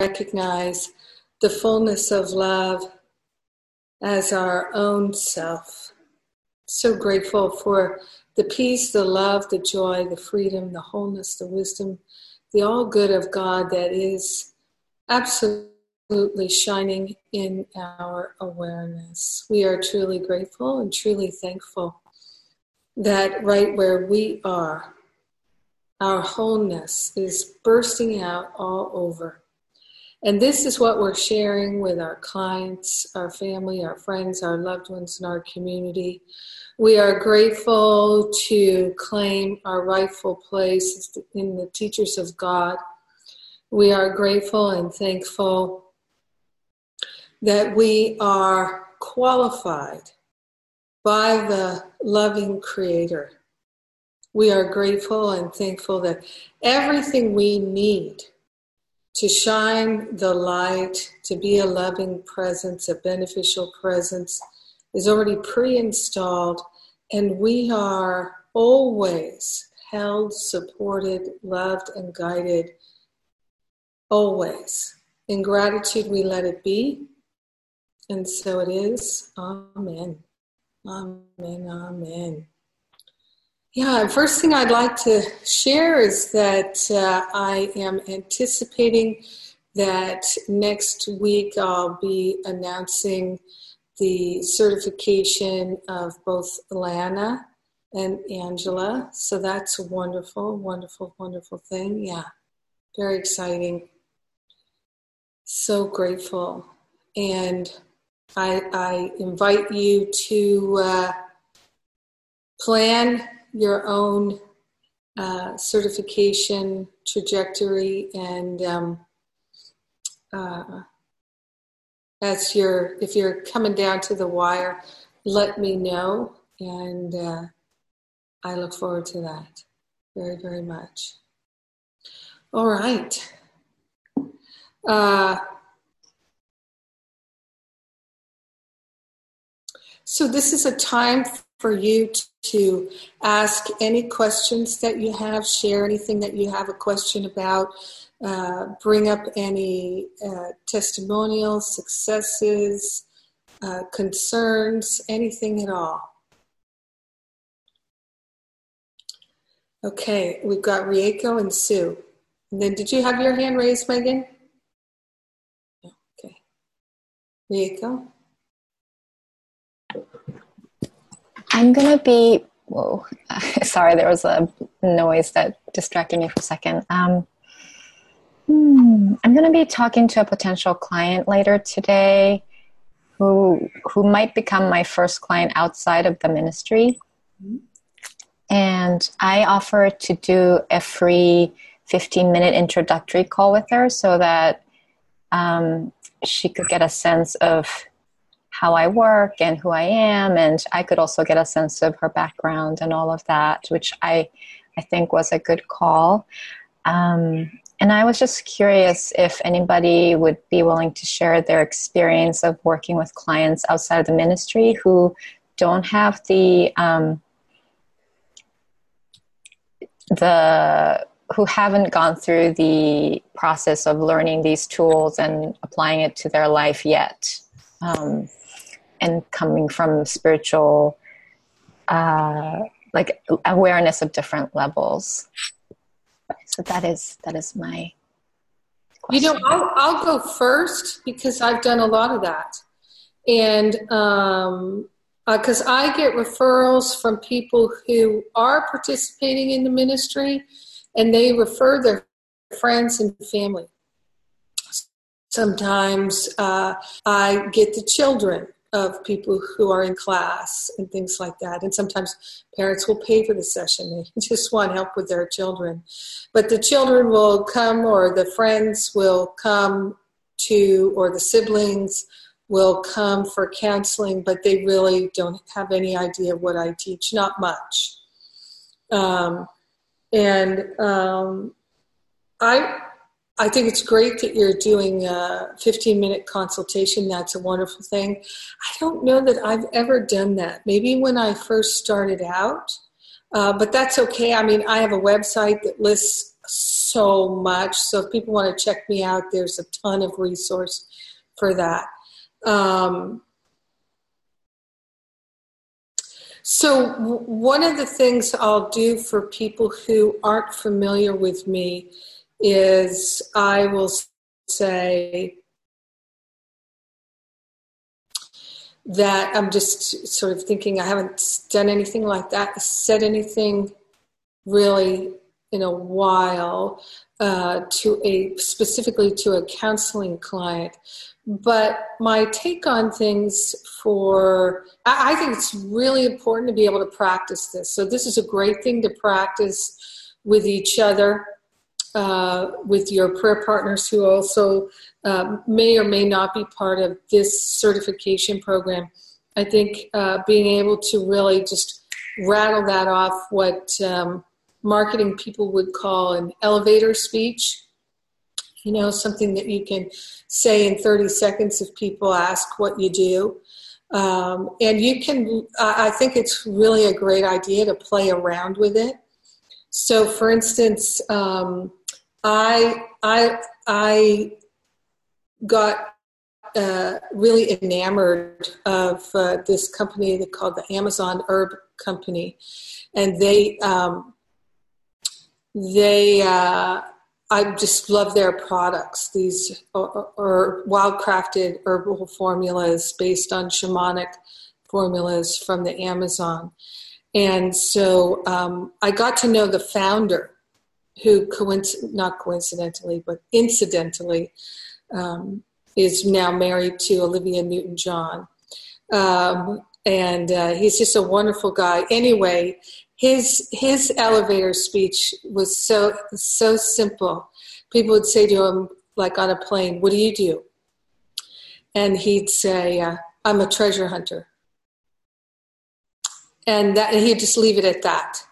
recognize the fullness of love as our own self. So grateful for the peace, the love, the joy, the freedom, the wholeness, the wisdom, the all good of God that is absolutely shining in our awareness. We are truly grateful and truly thankful that right where we are, our wholeness is bursting out all over. And this is what we're sharing with our clients, our family, our friends, our loved ones, and our community. We are grateful to claim our rightful place in the teachers of God. We are grateful and thankful that we are qualified by the loving Creator. We are grateful and thankful that everything we need to shine the light, to be a loving presence, a beneficial presence, is already pre installed, and we are always held, supported, loved, and guided. Always. In gratitude, we let it be, and so it is. Amen. Amen. Amen. Yeah, first thing I'd like to share is that uh, I am anticipating that next week I'll be announcing the certification of both Lana and Angela. So that's a wonderful, wonderful, wonderful thing. Yeah, very exciting. So grateful. And I, I invite you to uh, plan your own uh, certification trajectory and um, uh, as you're if you're coming down to the wire let me know and uh, i look forward to that very very much. All right. Uh, so this is a time for you to ask any questions that you have, share anything that you have a question about, uh, bring up any uh, testimonials, successes, uh, concerns, anything at all. Okay, we've got Rieko and Sue. And then did you have your hand raised, Megan? Okay. Rieko? I'm gonna be. Whoa, sorry, there was a noise that distracted me for a second. Um, hmm, I'm gonna be talking to a potential client later today, who who might become my first client outside of the ministry. And I offer to do a free 15 minute introductory call with her so that um, she could get a sense of how I work and who I am, and I could also get a sense of her background and all of that, which I I think was a good call. Um, and I was just curious if anybody would be willing to share their experience of working with clients outside of the ministry who don't have the um, the who haven't gone through the process of learning these tools and applying it to their life yet. Um, and coming from spiritual uh, like awareness of different levels so that is that is my question. you know I'll, I'll go first because i've done a lot of that and um because uh, I get referrals from people who are participating in the ministry and they refer their friends and family. Sometimes uh, I get the children of people who are in class and things like that. And sometimes parents will pay for the session. They just want help with their children. But the children will come, or the friends will come to, or the siblings will come for counseling, but they really don't have any idea what I teach, not much. Um, and um, I I think it's great that you're doing a 15 minute consultation. That's a wonderful thing. I don't know that I've ever done that. Maybe when I first started out, uh, but that's okay. I mean, I have a website that lists so much. So if people want to check me out, there's a ton of resource for that. Um, so one of the things I'll do for people who aren't familiar with me is I will say that I'm just sort of thinking I haven't done anything like that, said anything really in a while uh, to a specifically to a counseling client. But my take on things for I, I think it's really important to be able to practice this. So this is a great thing to practice with each other, uh, with your prayer partners who also um, may or may not be part of this certification program. I think uh, being able to really just rattle that off, what um, marketing people would call an elevator speech, you know, something that you can say in 30 seconds if people ask what you do. Um, and you can, I think it's really a great idea to play around with it. So, for instance, um, I, I, I got uh, really enamored of uh, this company called the Amazon Herb Company, and they um, they uh, I just love their products. These are, are wild crafted herbal formulas based on shamanic formulas from the Amazon, and so um, I got to know the founder, who coinc- not coincidentally but incidentally um, is now married to Olivia Newton John. Um, and uh, he's just a wonderful guy. Anyway, his his elevator speech was so so simple. People would say to him, like on a plane, "What do you do?" And he'd say, uh, "I'm a treasure hunter." And that and he'd just leave it at that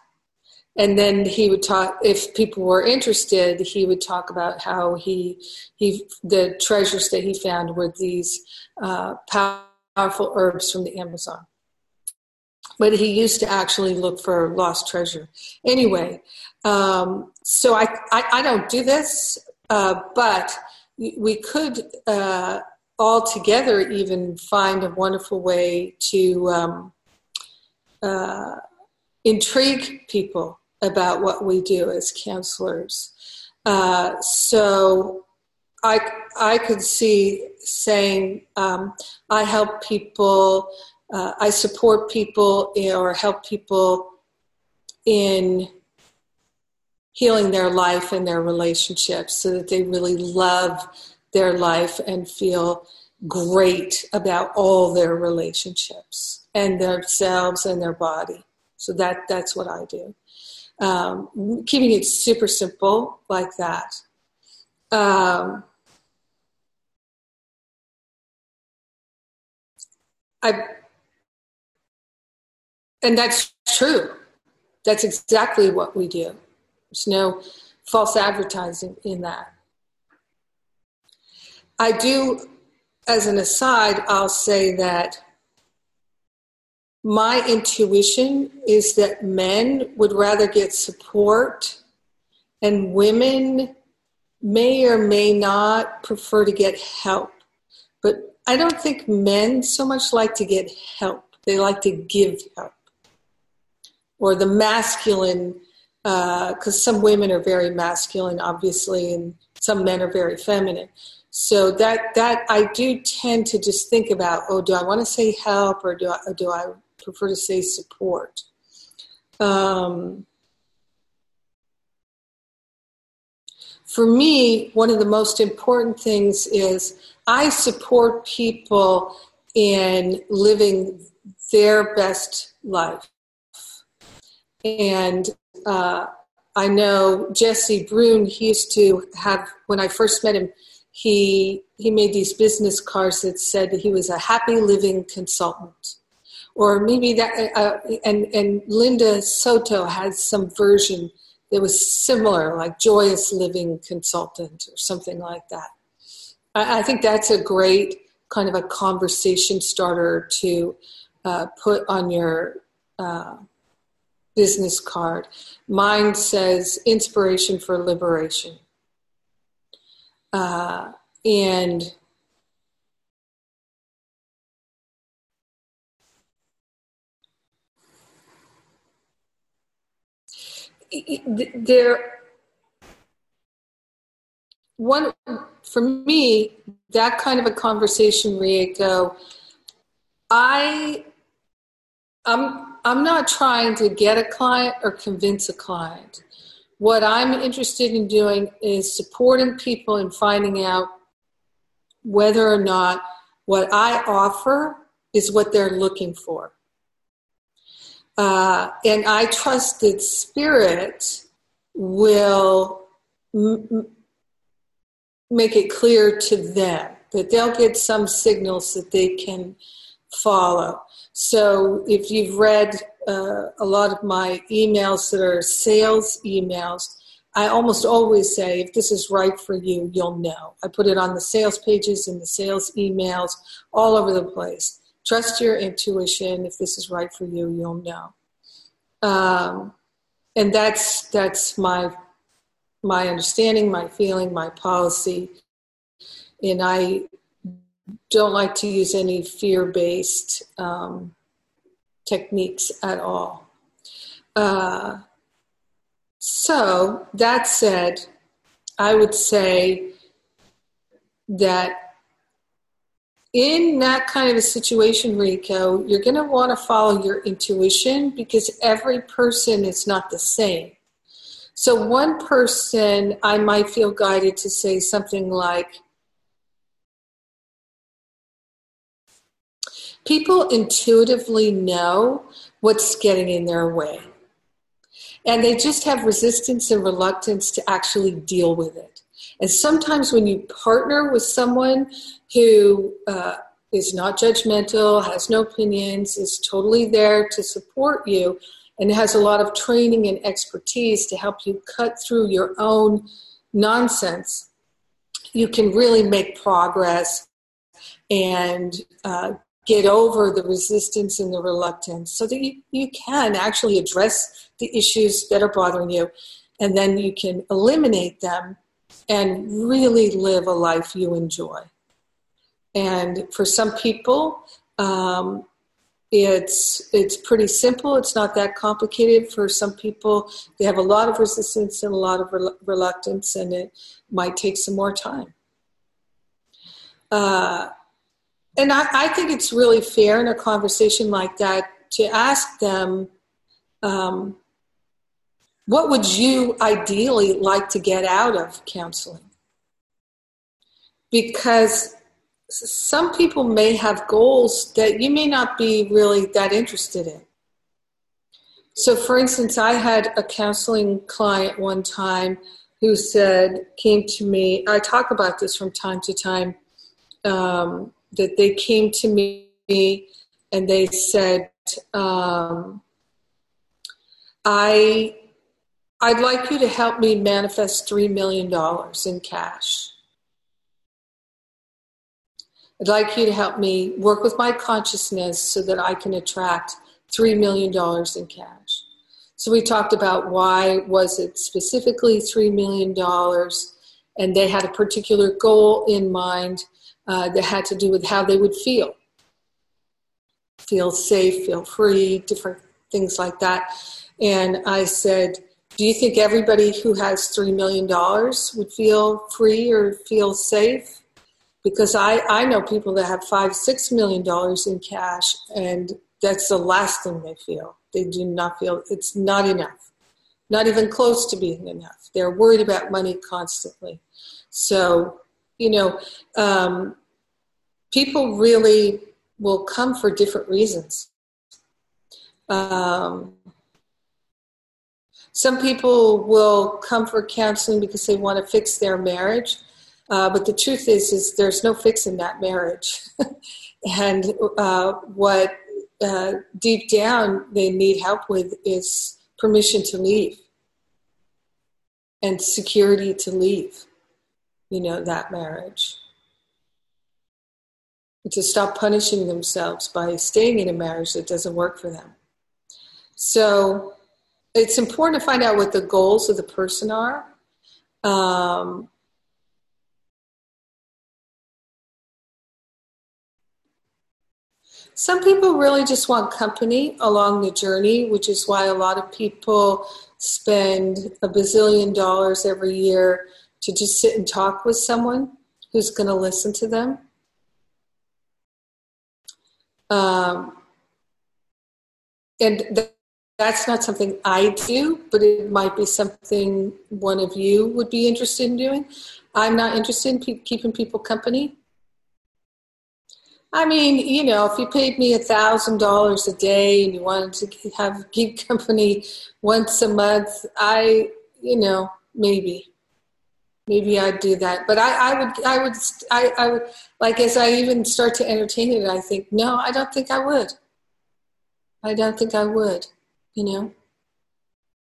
and then he would talk if people were interested he would talk about how he he the treasures that he found were these uh, powerful herbs from the amazon. But he used to actually look for lost treasure. Anyway um, so I, I, I don't do this uh, but we could uh, all together even find a wonderful way to um, uh, intrigue people about what we do as counselors. Uh, so I, I could see saying, um, I help people, uh, I support people or help people in healing their life and their relationships so that they really love their life and feel great about all their relationships and themselves and their body. So that, that's what I do um, keeping it super simple like that. Um, I, and that's true. That's exactly what we do. There's no false advertising in that. I do, as an aside, I'll say that my intuition is that men would rather get support and women may or may not prefer to get help. But I don't think men so much like to get help, they like to give help. Or the masculine, because uh, some women are very masculine, obviously, and some men are very feminine. So that that I do tend to just think about. Oh, do I want to say help, or do I, or do I prefer to say support. Um, for me, one of the most important things is I support people in living their best life. And uh, I know Jesse Brune, he used to have, when I first met him, he, he made these business cards that said he was a happy living consultant or maybe that uh, and and Linda Soto has some version that was similar, like Joyous Living Consultant or something like that. I, I think that's a great kind of a conversation starter to uh, put on your uh, business card. Mine says inspiration for liberation. Uh, and there one for me that kind of a conversation rieko i i'm i'm not trying to get a client or convince a client. What i'm interested in doing is supporting people in finding out whether or not what i offer is what they're looking for uh, and I trust that spirit will m- make it clear to them that they'll get some signals that they can follow. So if you've read uh, a lot of my emails that are sales emails, I almost always say, if this is right for you, you'll know. I put it on the sales pages and the sales emails all over the place. Trust your intuition. If this is right for you, you'll know. Um, and that's that's my my understanding, my feeling, my policy. And I don't like to use any fear-based um, techniques at all. Uh, so that said, I would say that in that kind of a situation, Rieko, you're going to want to follow your intuition because every person is not the same. So, one person, I might feel guided to say something like, People intuitively know what's getting in their way. And they just have resistance and reluctance to actually deal with it. And sometimes when you partner with someone who uh, is not judgmental, has no opinions, is totally there to support you, and has a lot of training and expertise to help you cut through your own nonsense, you can really make progress and uh, get over the resistance and the reluctance so that you, you can actually address the issues that are bothering you and then you can eliminate them and really live a life you enjoy. And for some people, um, it's it's pretty simple. It's not that complicated. For some people, they have a lot of resistance and a lot of re- reluctance, and it might take some more time. Uh, and I, I, think it's really fair in a conversation like that to ask them um, what would you ideally like to get out of counseling? Because some people may have goals that you may not be really that interested in. So, for instance, I had a counseling client one time who said, came to me, I talk about this from time to time, um, that they came to me and they said, um, I I'd like you to help me manifest $3 million in cash. I'd like you to help me work with my consciousness so that I can attract $3 million in cash. So we talked about why was it specifically $3 million and they had a particular goal in mind uh, that had to do with how they would feel. Feel safe, feel free, different things like that. And I said, do you think everybody who has $3 million would feel free or feel safe? Because I, I know people that have five, $6 million in cash, and that's the last thing they feel. They do not feel it's not enough, not even close to being enough. They're worried about money constantly. So, you know, um, people really will come for different reasons. Um, some people will come for counseling because they want to fix their marriage, uh, but the truth is, is there's no fixing that marriage. and uh, what uh, deep down they need help with is permission to leave and security to leave, you know, that marriage. To stop punishing themselves by staying in a marriage that doesn't work for them. So it's important to find out what the goals of the person are. Um, some people really just want company along the journey, which is why a lot of people spend a bazillion dollars every year to just sit and talk with someone who's going to listen to them. Um, and that's not something I do, but it might be something one of you would be interested in doing. I'm not interested in pe- keeping people company. I mean, you know, if you paid me a thousand dollars a day and you wanted to have keep company once a month, I, you know, maybe, maybe I'd do that. But I, I would, I would, I, I would, like as I even start to entertain it, I think, no, I don't think I would. I don't think I would, you know,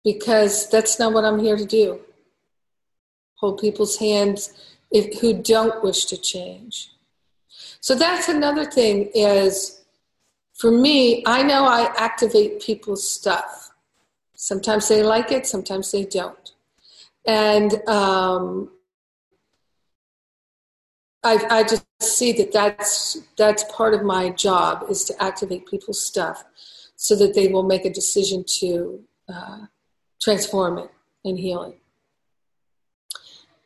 because that's not what I'm here to do. Hold people's hands if, who don't wish to change. So that's another thing is for me, I know I activate people's stuff. Sometimes they like it, sometimes they don't. And um, I, I just see that that's, that's part of my job is to activate people's stuff so that they will make a decision to uh, transform it and heal it.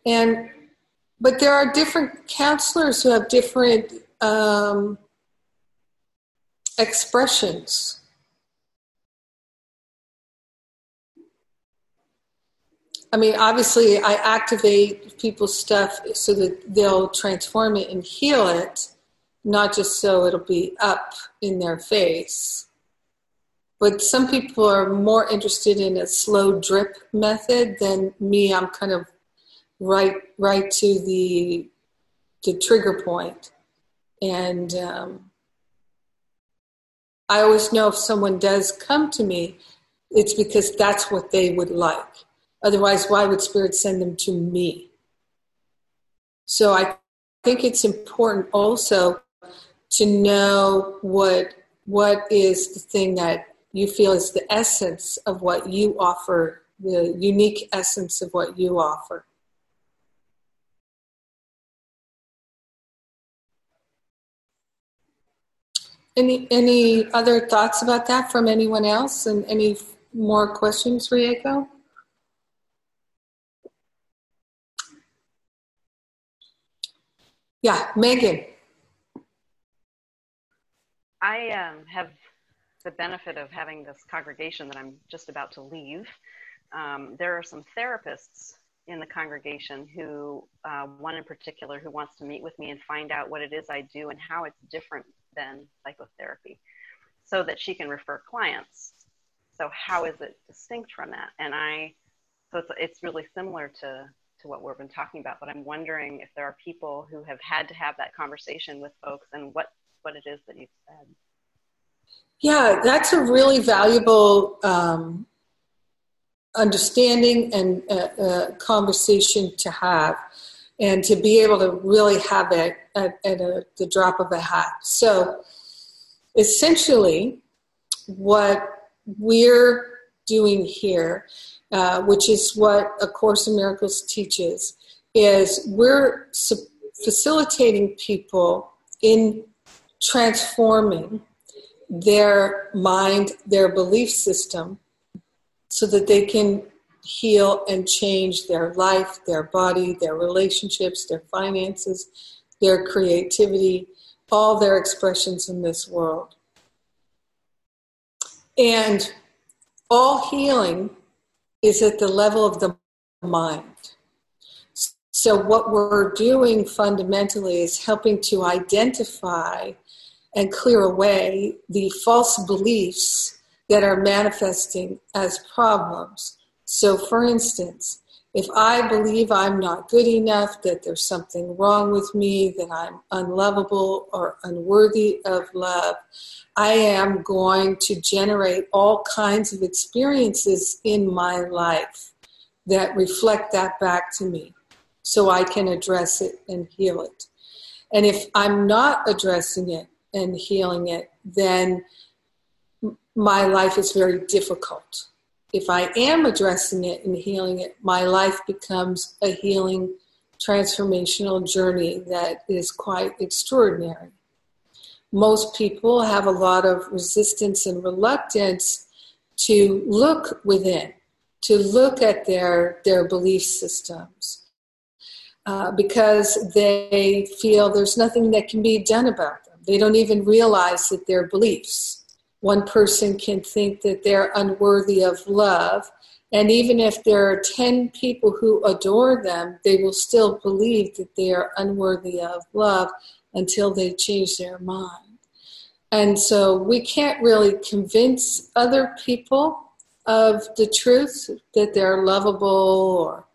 And but there are different counselors who have different um, expressions. I mean, obviously, I activate people's stuff so that they'll transform it and heal it, not just so it'll be up in their face. But some people are more interested in a slow drip method than me. I'm kind of right right to the the trigger point, and um, I always know if someone does come to me, it's because that's what they would like. Otherwise, why would Spirit send them to me? So I think it's important also to know what what is the thing that you feel is the essence of what you offer, the unique essence of what you offer. Any any other thoughts about that from anyone else, and any more questions, Rieko? Yeah, Megan. I um, have the benefit of having this congregation that I'm just about to leave, um, there are some therapists in the congregation who, uh, one in particular, who wants to meet with me and find out what it is I do and how it's different than psychotherapy so that she can refer clients. So, how is it distinct from that? And I, so it's, it's really similar to, to what we've been talking about, but I'm wondering if there are people who have had to have that conversation with folks and what, what it is that you've said. Yeah, that's a really valuable um, understanding and uh, uh, conversation to have, and to be able to really have it at, at a, the drop of a hat. So, essentially, what we're doing here, uh, which is what A Course in Miracles teaches, is we're su- facilitating people in transforming their mind, their belief system, so that they can heal and change their life, their body, their relationships, their finances, their creativity, all their expressions in this world. And all healing is at the level of the mind. So, what we're doing fundamentally is helping to identify and clear away the false beliefs that are manifesting as problems. So, for instance, if I believe I'm not good enough, that there's something wrong with me, that I'm unlovable or unworthy of love, I am going to generate all kinds of experiences in my life that reflect that back to me so I can address it and heal it. And if I'm not addressing it, and healing it, then my life is very difficult. if I am addressing it and healing it, my life becomes a healing transformational journey that is quite extraordinary. Most people have a lot of resistance and reluctance to look within, to look at their, their belief systems. Uh, because they feel there's nothing that can be done about. They don't even realize that they're beliefs. One person can think that they're unworthy of love, and even if there are 10 people who adore them, they will still believe that they are unworthy of love until they change their mind. And so we can't really convince other people of the truth that they're lovable or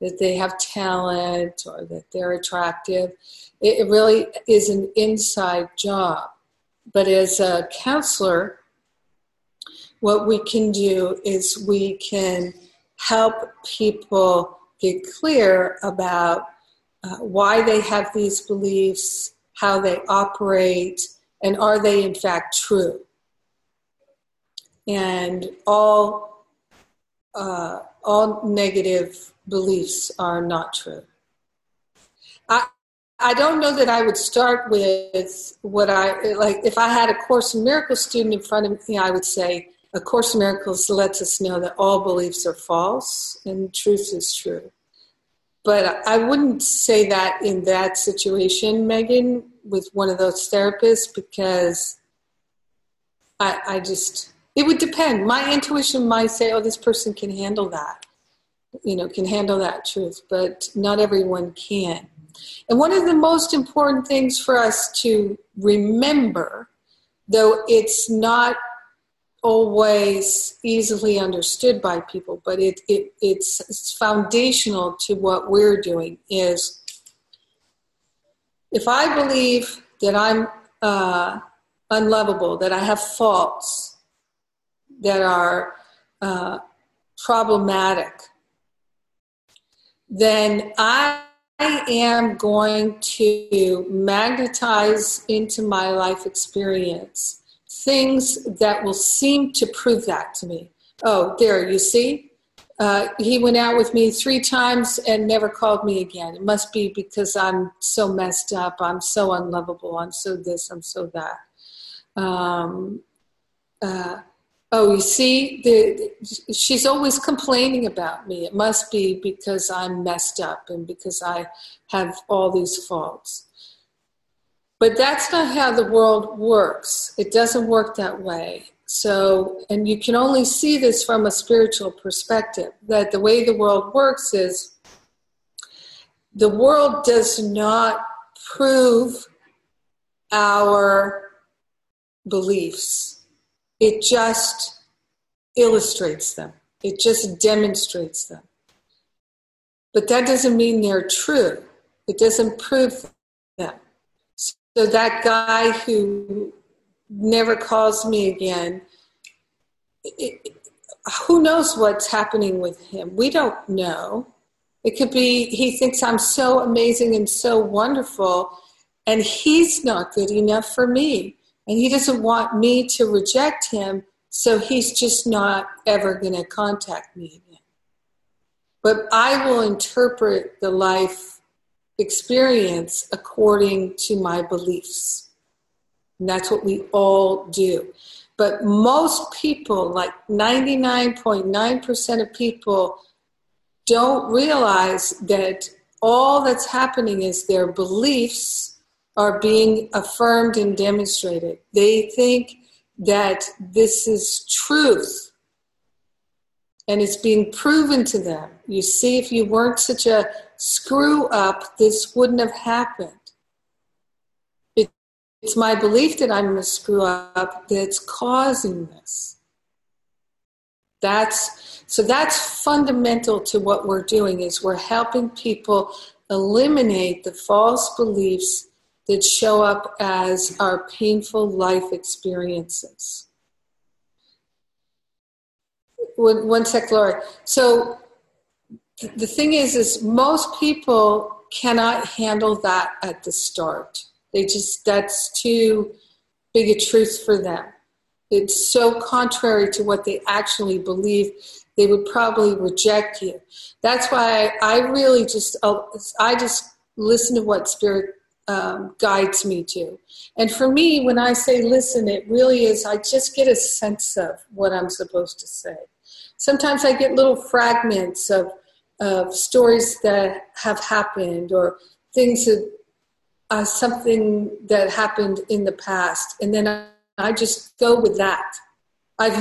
that they have talent or that they're attractive. It really is an inside job. But as a counselor, what we can do is we can help people get clear about uh, why they have these beliefs, how they operate, and are they in fact true. And all, uh, all negative beliefs are not true. I, I don't know that I would start with what I like. If I had a Course in Miracles student in front of me, I would say, A Course in Miracles lets us know that all beliefs are false and truth is true. But I wouldn't say that in that situation, Megan, with one of those therapists, because I, I just, it would depend. My intuition might say, oh, this person can handle that, you know, can handle that truth, but not everyone can. And one of the most important things for us to remember, though it's not always easily understood by people, but it, it it's, it's foundational to what we're doing, is if I believe that I'm uh, unlovable, that I have faults that are uh, problematic, then I I am going to magnetize into my life experience things that will seem to prove that to me. Oh, there, you see? Uh, he went out with me three times and never called me again. It must be because I'm so messed up. I'm so unlovable. I'm so this. I'm so that. Um, uh, oh, you see, the, she's always complaining about me. It must be because I'm messed up and because I have all these faults. But that's not how the world works. It doesn't work that way. So, and you can only see this from a spiritual perspective that the way the world works is the world does not prove our beliefs it just illustrates them, it just demonstrates them. But that doesn't mean they're true, it doesn't prove them. So that guy who never calls me again, it, who knows what's happening with him? We don't know. It could be he thinks I'm so amazing and so wonderful, and he's not good enough for me. And he doesn't want me to reject him, so he's just not ever going to contact me again. But I will interpret the life experience according to my beliefs. And that's what we all do. But most people, like 99.9% of people, don't realize that all that's happening is their beliefs are being affirmed and demonstrated. They think that this is truth and it's being proven to them. You see, if you weren't such a screw up, this wouldn't have happened. It, it's my belief that I'm a screw up that's causing this. That's so that's fundamental to what we're doing is we're helping people eliminate the false beliefs that show up as our painful life experiences. One, sec, Laura. So the thing is, is most people cannot handle that at the start. They just that's too big a truth for them. It's so contrary to what they actually believe they would probably reject you. That's why I really just oh, I just listen to what spirit um, guides me to. And for me, when I say listen, it really is I just get a sense of what I'm supposed to say. Sometimes I get little fragments of of stories that have happened or things that uh, something that happened in the past, and then I, I just go with that. I've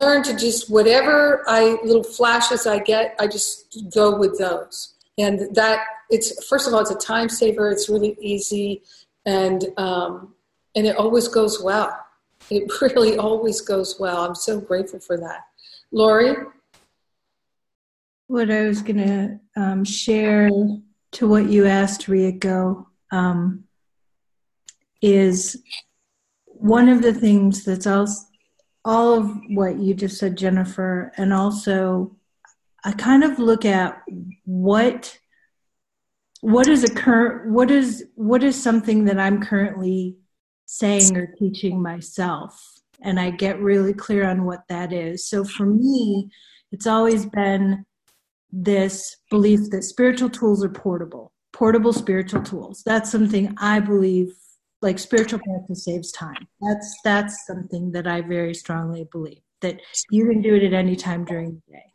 learned to just whatever I little flashes I get, I just go with those, and that it's first of all it's a time saver. It's really easy, and um, and it always goes well. It really always goes well. I'm so grateful for that, Lori. What I was going to um, share to what you asked Rieko um, is one of the things that's also all of what you just said, Jennifer, and also I kind of look at what what is a current what is what is something that I'm currently saying or teaching myself, and I get really clear on what that is. So for me, it's always been this belief that spiritual tools are portable, portable spiritual tools. That's something I believe like spiritual practice saves time. That's that's something that I very strongly believe that you can do it at any time during the day.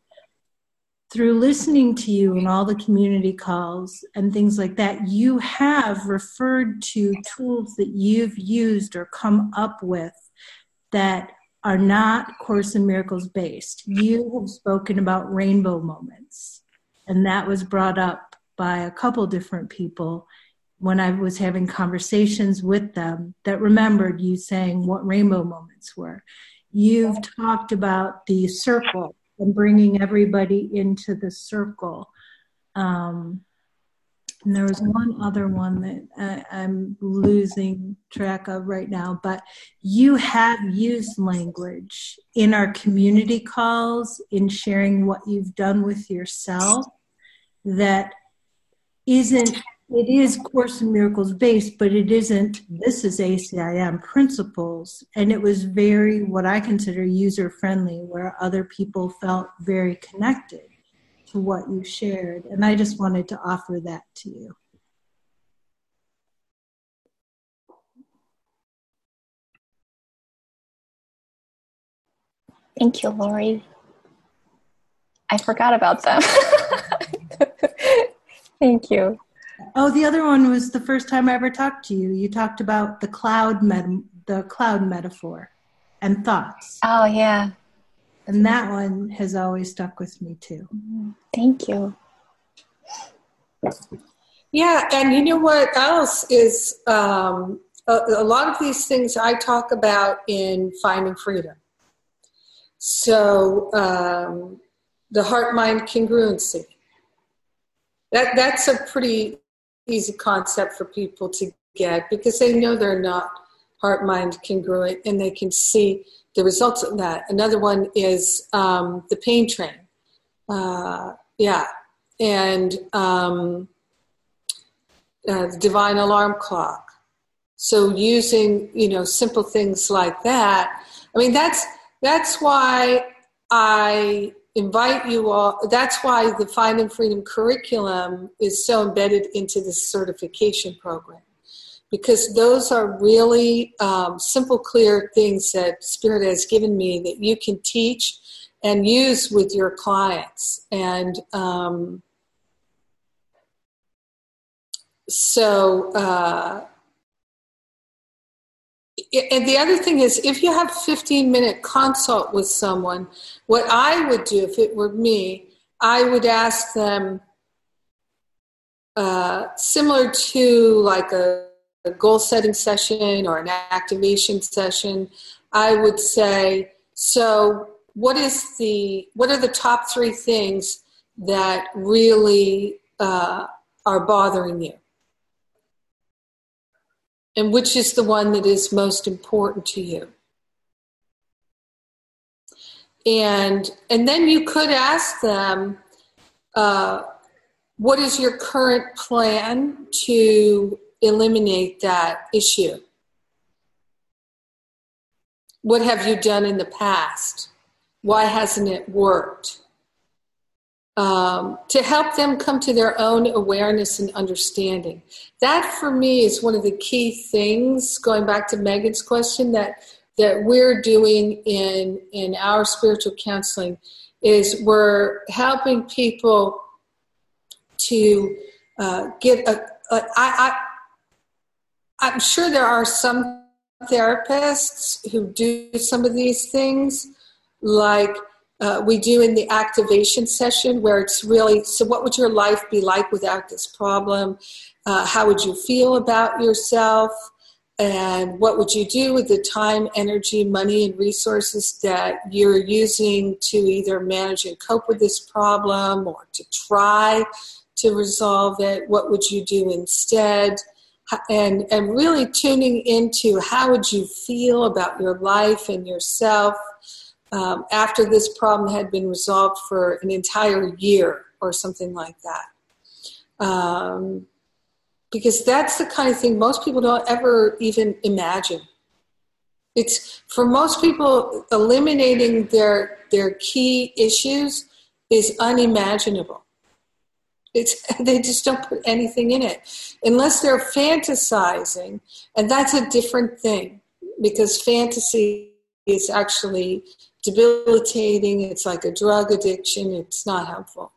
Through listening to you and all the community calls and things like that, you have referred to tools that you've used or come up with that are not Course in Miracles based. You have spoken about rainbow moments, and that was brought up by a couple different people when I was having conversations with them that remembered you saying what rainbow moments were. You've talked about the circle and bringing everybody into the circle. Um, and there was one other one that I, I'm losing track of right now, but you have used language in our community calls in sharing what you've done with yourself that isn't it is course in miracles based but it isn't this is acim principles and it was very what i consider user friendly where other people felt very connected to what you shared. And I just wanted to offer that to you. Thank you, Lori. I forgot about them. Thank you. Oh, the other one was the first time I ever talked to you. You talked about the cloud met- the cloud metaphor and thoughts. Oh yeah. And that one has always stuck with me too. Thank you. Yeah, and you know what else is um, a, a lot of these things I talk about in Finding Freedom. So um, the heart mind congruency. That that's a pretty easy concept for people to get because they know they're not heart mind congruent and they can see the results of that. Another one is um, the pain train. Uh, yeah, and um, uh, the divine alarm clock. So using you know simple things like that. I mean that's that's why I invite you all. That's why the Finding Freedom curriculum is so embedded into this certification program because those are really um, simple, clear things that Spirit has given me that you can teach and use with your clients. And um, so, uh, and the other thing is, if you have 15 minute consult with someone, what I would do if it were me, I would ask them, uh, similar to like a a goal setting session or an activation session, I would say, so what is the what are the top three things that really uh, are bothering you? And which is the one that is most important to you? And and then you could ask them, uh, what is your current plan to eliminate that issue? What have you done in the past? Why hasn't it worked? Um, to help them come to their own awareness and understanding. That for me is one of the key things, going back to Megan's question, that that we're doing in in our spiritual counseling is we're helping people to uh, get a, a I, I I'm sure there are some therapists who do some of these things, like uh, we do in the activation session, where it's really so what would your life be like without this problem? Uh, how would you feel about yourself? And what would you do with the time, energy, money, and resources that you're using to either manage and cope with this problem or to try to resolve it? What would you do instead? And, and really tuning into how would you feel about your life and yourself um, after this problem had been resolved for an entire year or something like that. Um, because that's the kind of thing most people don't ever even imagine. It's for most people, eliminating their their key issues is unimaginable. It's, they just don't put anything in it unless they're fantasizing, and that's a different thing because fantasy is actually debilitating. It's like a drug addiction. It's not helpful.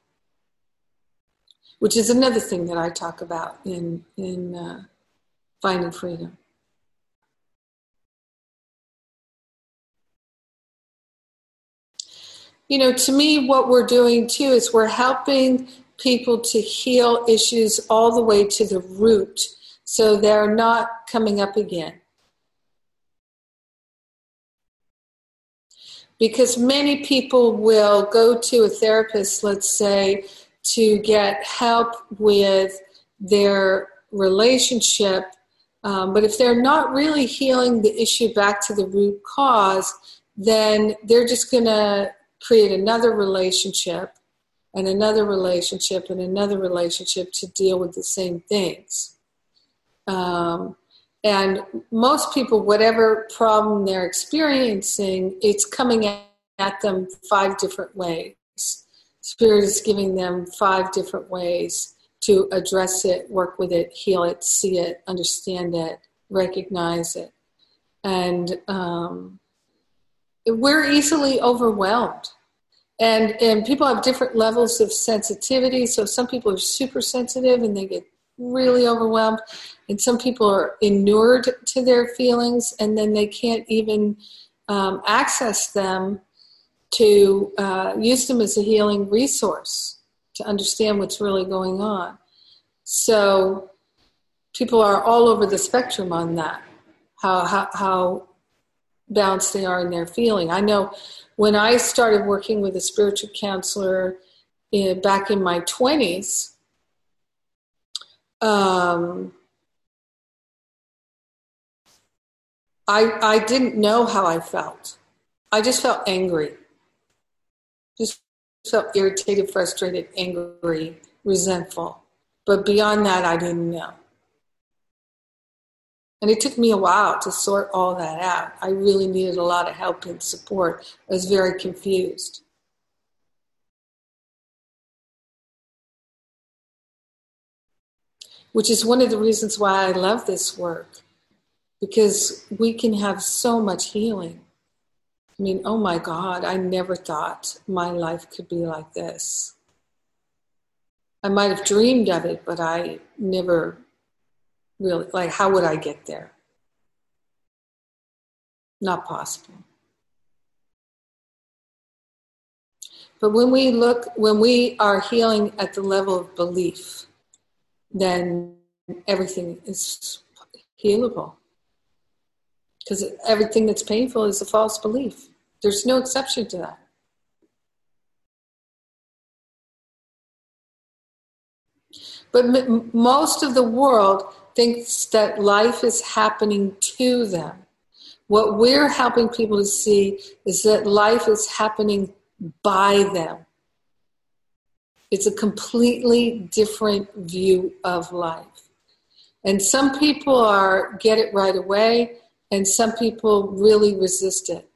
Which is another thing that I talk about in in uh, finding freedom. You know, to me, what we're doing too is we're helping people to heal issues all the way to the root so they're not coming up again. Because many people will go to a therapist, let's say, to get help with their relationship. Um, but if they're not really healing the issue back to the root cause, then they're just going to create another relationship and another relationship and another relationship to deal with the same things. Um, and most people, whatever problem they're experiencing, it's coming at them five different ways. Spirit is giving them five different ways to address it, work with it, heal it, see it, understand it, recognize it. And um, we're easily overwhelmed. And, and people have different levels of sensitivity. So some people are super sensitive and they get really overwhelmed and some people are inured to their feelings and then they can't even um, access them to uh, use them as a healing resource to understand what's really going on. So people are all over the spectrum on that how, how, how balanced they are in their feeling. I know when i started working with a spiritual counselor in, eh, back in my 20s um, I, I didn't know how I felt. I just felt angry. Just felt irritated, frustrated, angry, resentful. But beyond that, I didn't know. And it took me a while to sort all that out. I really needed a lot of help and support. I was very confused. Which is one of the reasons why I love this work because we can have so much healing. I mean, oh my God, I never thought my life could be like this. I might have dreamed of it, but I never really, like, how would I get there? Not possible. But when we look, when we are healing at the level of belief, then everything is healable because everything that's painful is a false belief. There's no exception to that. But m- most of the world thinks that life is happening to them. What we're helping people to see is that life is happening by them. It's a completely different view of life. And some people are get it right away, and some people really resist it.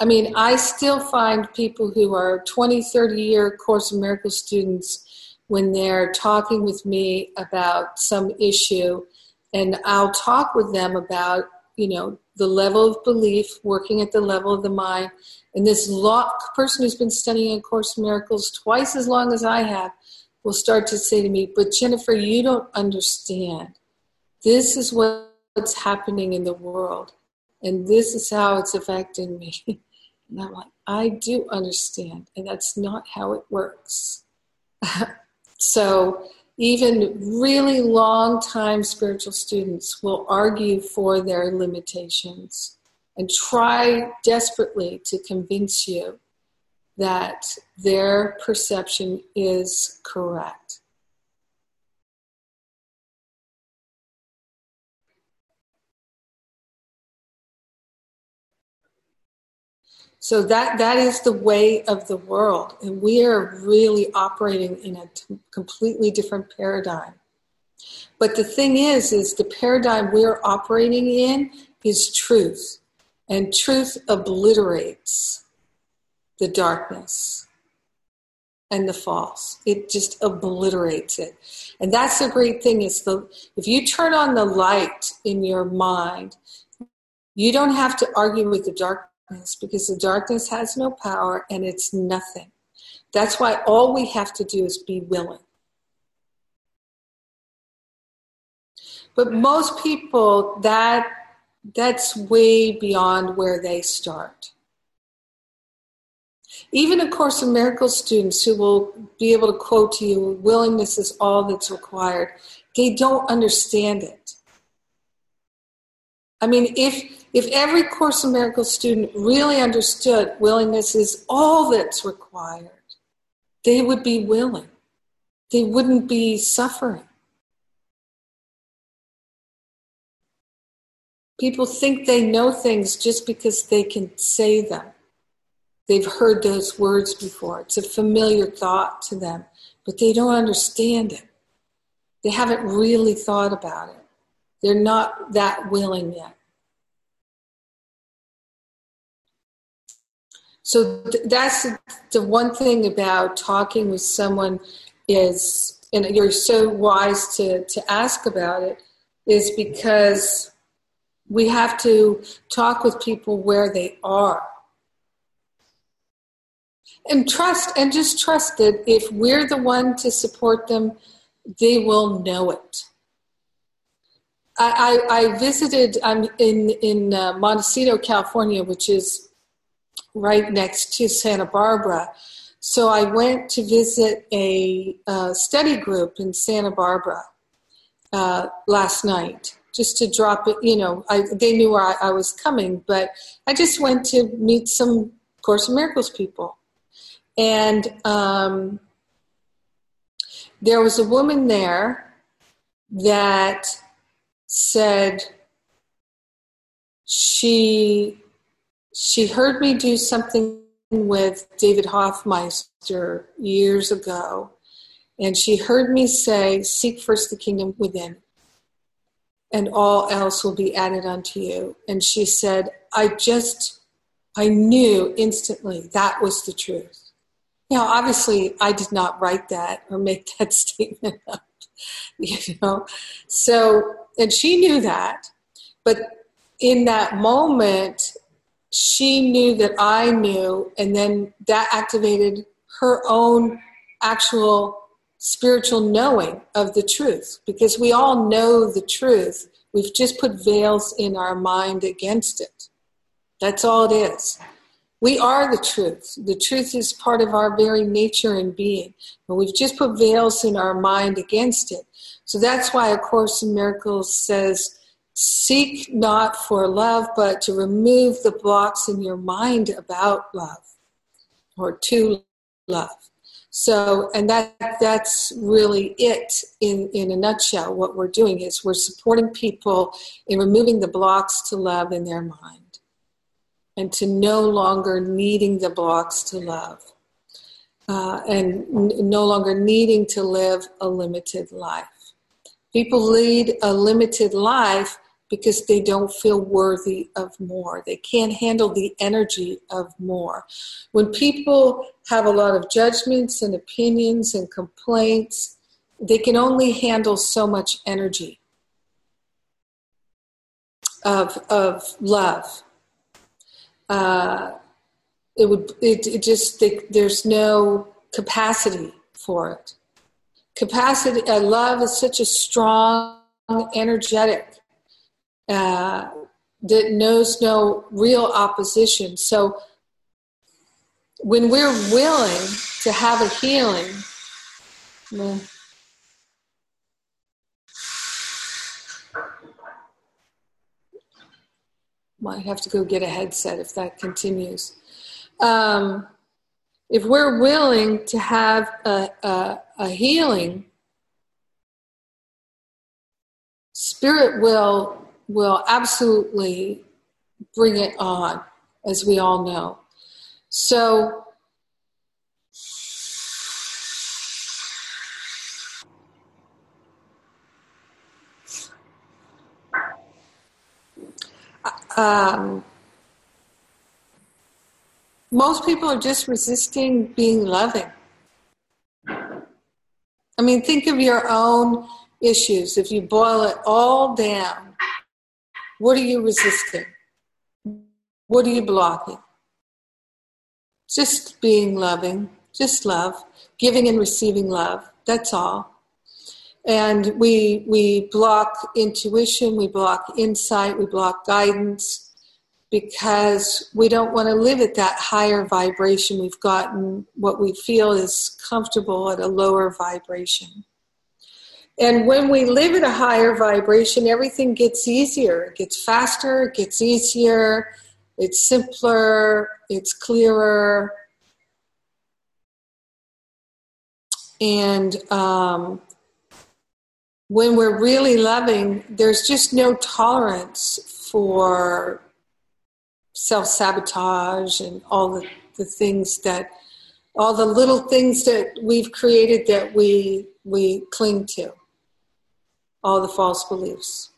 I mean, I still find people who are 20, 30 year Course in Miracles students when they're talking with me about some issue, and I'll talk with them about, you know, the level of belief, working at the level of the mind. And this law, person who's been studying A Course in Miracles twice as long as I have will start to say to me, But Jennifer, you don't understand. This is what's happening in the world, and this is how it's affecting me. And I'm like, I do understand, and that's not how it works. so, even really long time spiritual students will argue for their limitations and try desperately to convince you that their perception is correct. So that that is the way of the world, and we are really operating in a t- completely different paradigm. But the thing is, is the paradigm we're operating in is truth, and truth obliterates the darkness and the false. It just obliterates it, and that's the great thing is the if you turn on the light in your mind, you don't have to argue with the darkness because the darkness has no power and it's nothing. That's why all we have to do is be willing. But most people that that's way beyond where they start. Even A Course in Miracles students who will be able to quote to you, willingness is all that's required, they don't understand it. I mean, if if every Course in Miracles student really understood willingness is all that's required, they would be willing. They wouldn't be suffering. People think they know things just because they can say them. They've heard those words before. It's a familiar thought to them, but they don't understand it. They haven't really thought about it. They're not that willing yet. So th- that's the one thing about talking with someone is, and you're so wise to, to ask about it, is because we have to talk with people where they are. And trust, and just trust that if we're the one to support them, they will know it. I, I, I visited, I'm in, in uh, Montecito, California, which is right next to Santa Barbara. So I went to visit a, a study group in Santa Barbara uh, last night just to drop it. You know, I, they knew I, I was coming, but I just went to meet some Course in Miracles people. And um, there was a woman there that said she she heard me do something with David Hoffmeister years ago, and she heard me say, Seek first the kingdom within, and all else will be added unto you. And she said, I just, I knew instantly that was the truth. Now, obviously, I did not write that or make that statement up, you know. So, and she knew that, but in that moment, she knew that I knew, and then that activated her own actual spiritual knowing of the truth because we all know the truth. We've just put veils in our mind against it. That's all it is. We are the truth. The truth is part of our very nature and being, but we've just put veils in our mind against it. So that's why A Course in Miracles says, Seek not for love, but to remove the blocks in your mind about love or to love. So, and that that's really it in, in a nutshell. What we're doing is we're supporting people in removing the blocks to love in their mind and to no longer needing the blocks to love uh, and n- no longer needing to live a limited life. People lead a limited life because they don't feel worthy of more. They can't handle the energy of more. When people have a lot of judgments and opinions and complaints, they can only handle so much energy of, of love. Uh, it would it, it just they, there's no capacity for it. Capacity, uh, love is such a strong, energetic uh, that knows no real opposition. So when we're willing to have a healing, might have to go get a headset if that continues. Um, if we're willing to have a, a, a healing, spirit will will absolutely bring it on, as we all know. So, um, most people are just resisting being loving. I mean, think of your own issues. If you boil it all down, what are you resisting? What are you blocking? Just being loving, just love, giving and receiving love. That's all. And we we block intuition, we block insight, we block guidance because we don't want to live at that higher vibration. We've gotten what we feel is comfortable at a lower vibration. And when we live at a higher vibration, everything gets easier. It gets faster, it gets easier, it's simpler, it's clearer. And um, when we're really loving, there's just no tolerance for self sabotage and all the, the things that, all the little things that we've created that we, we cling to all the false beliefs.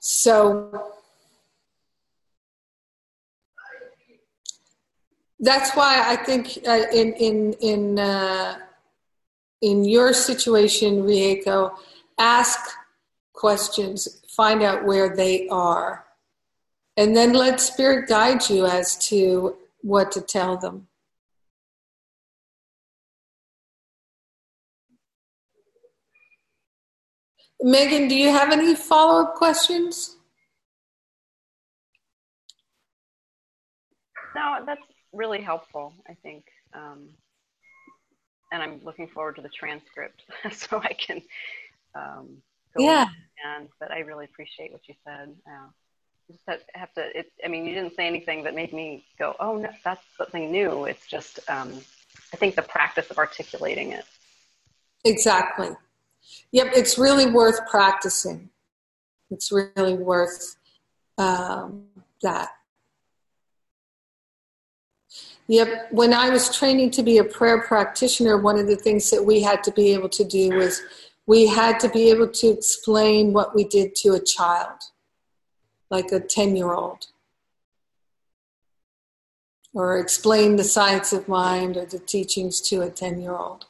So that's why I think uh, in in in uh, in your situation, Rieko, ask questions, find out where they are, and then let spirit guide you as to what to tell them. Megan, do you have any follow up questions? No, that's really helpful, I think. Um, and I'm looking forward to the transcript so I can um, go yeah. And but I really appreciate what you said. Uh, just have to. It, I mean, you didn't say anything that made me go, "Oh, no, that's something new." It's just, um, I think, the practice of articulating it. Exactly. Yep, it's really worth practicing. It's really worth um, that. Yep, when I was training to be a prayer practitioner, one of the things that we had to be able to do was we had to be able to explain what we did to a child, like a 10 year old, or explain the science of mind or the teachings to a 10 year old.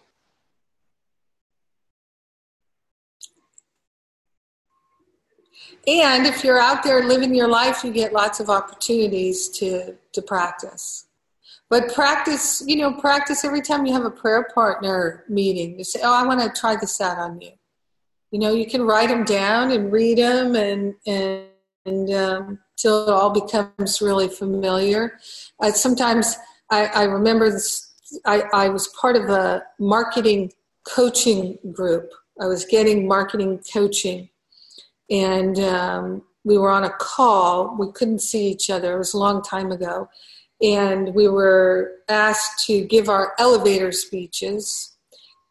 And if you're out there living your life, you get lots of opportunities to, to practice. But practice, you know, practice every time you have a prayer partner meeting. You say, oh, I want to try this out on you. You know, you can write them down and read them and, and, and um, till it all becomes really familiar. Uh, sometimes I, I remember this, I, I was part of a marketing coaching group. I was getting marketing coaching and um, we were on a call. We couldn't see each other. It was a long time ago. And we were asked to give our elevator speeches.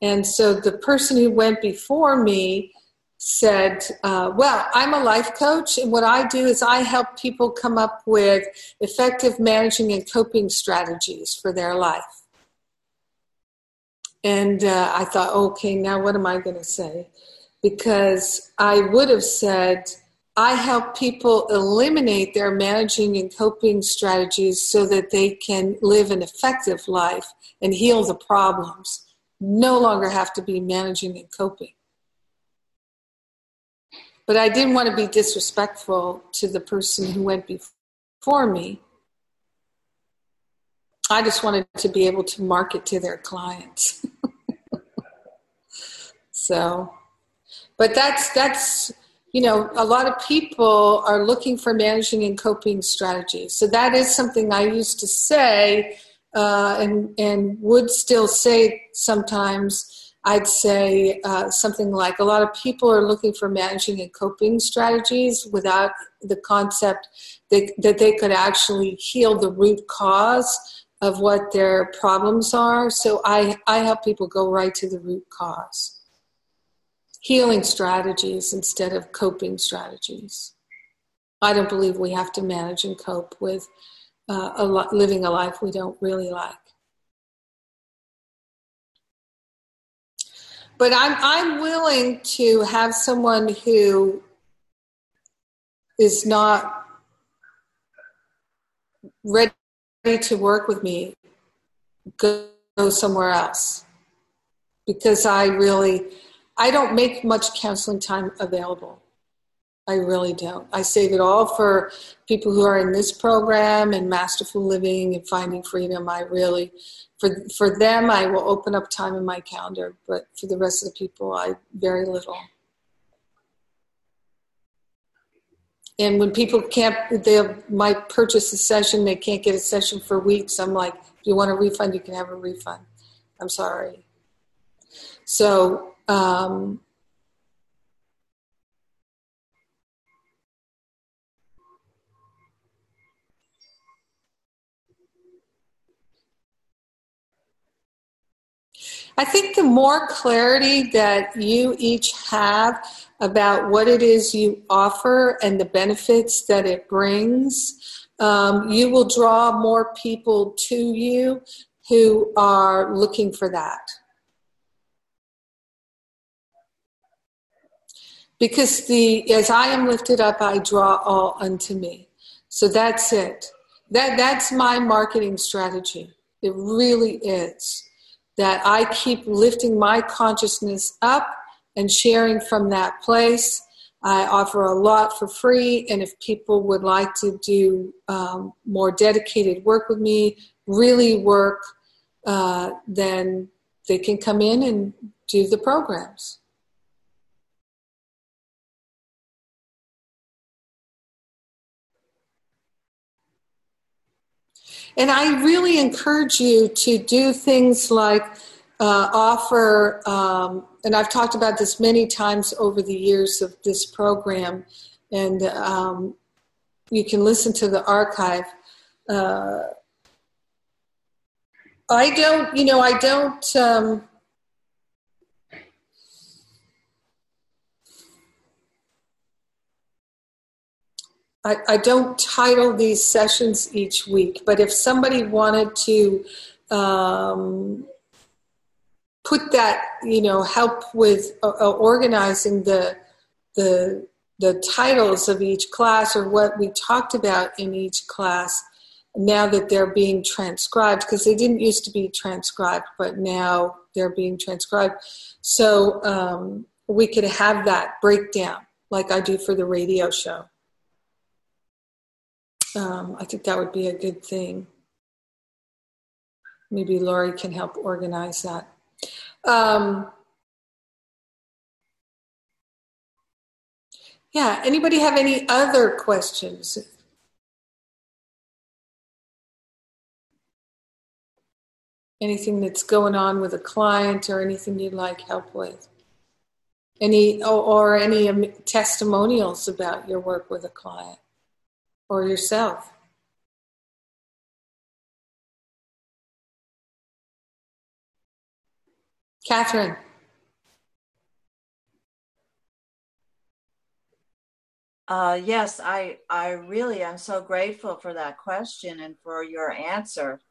And so the person who went before me said, uh, Well, I'm a life coach, and what I do is I help people come up with effective managing and coping strategies for their life. And uh, I thought, okay, now what am I going to say? Because I would have said, I help people eliminate their managing and coping strategies so that they can live an effective life and heal the problems. No longer have to be managing and coping. But I didn't want to be disrespectful to the person who went before me. I just wanted to be able to market to their clients. so, but that's that's you know, a lot of people are looking for managing and coping strategies. So that is something I used to say uh, and, and would still say sometimes. I'd say uh, something like a lot of people are looking for managing and coping strategies without the concept that, that they could actually heal the root cause of what their problems are. So I, I help people go right to the root cause healing strategies instead of coping strategies. I don't believe we have to manage and cope with uh, a living a life we don't really like. But I'm, I'm willing to have someone who is not ready to work with me go somewhere else because I really I don't make much counseling time available. I really don't. I save it all for people who are in this program and masterful living and finding freedom. I really, for for them, I will open up time in my calendar. But for the rest of the people, I very little. And when people can't, they might purchase a session, they can't get a session for weeks. I'm like, if you want a refund, you can have a refund. I'm sorry. So um, I think the more clarity that you each have about what it is you offer and the benefits that it brings, um, you will draw more people to you who are looking for that. Because the as I am lifted up, I draw all unto me. So that's it. That that's my marketing strategy. It really is. That I keep lifting my consciousness up and sharing from that place. I offer a lot for free, and if people would like to do um, more dedicated work with me, really work, uh, then they can come in and do the programs. And I really encourage you to do things like uh, offer, um, and I've talked about this many times over the years of this program, and um, you can listen to the archive. Uh, I don't, you know, I don't. Um, I, I don't title these sessions each week, but if somebody wanted to um, put that, you know, help with uh, uh, organizing the the the titles of each class or what we talked about in each class now that they're being transcribed because they didn't used to be transcribed but now they're being transcribed. So um, we could have that breakdown like i do for the radio show um, I think that would be a good thing. Maybe Lori can help organize that. Um, yeah, anybody have any other questions? Anything that's going on with a client or anything you'd like help with? Any or, or any testimonials about your work with a client? Or yourself. Catherine. Uh, yes, I, I really am so grateful for that question and for your answer.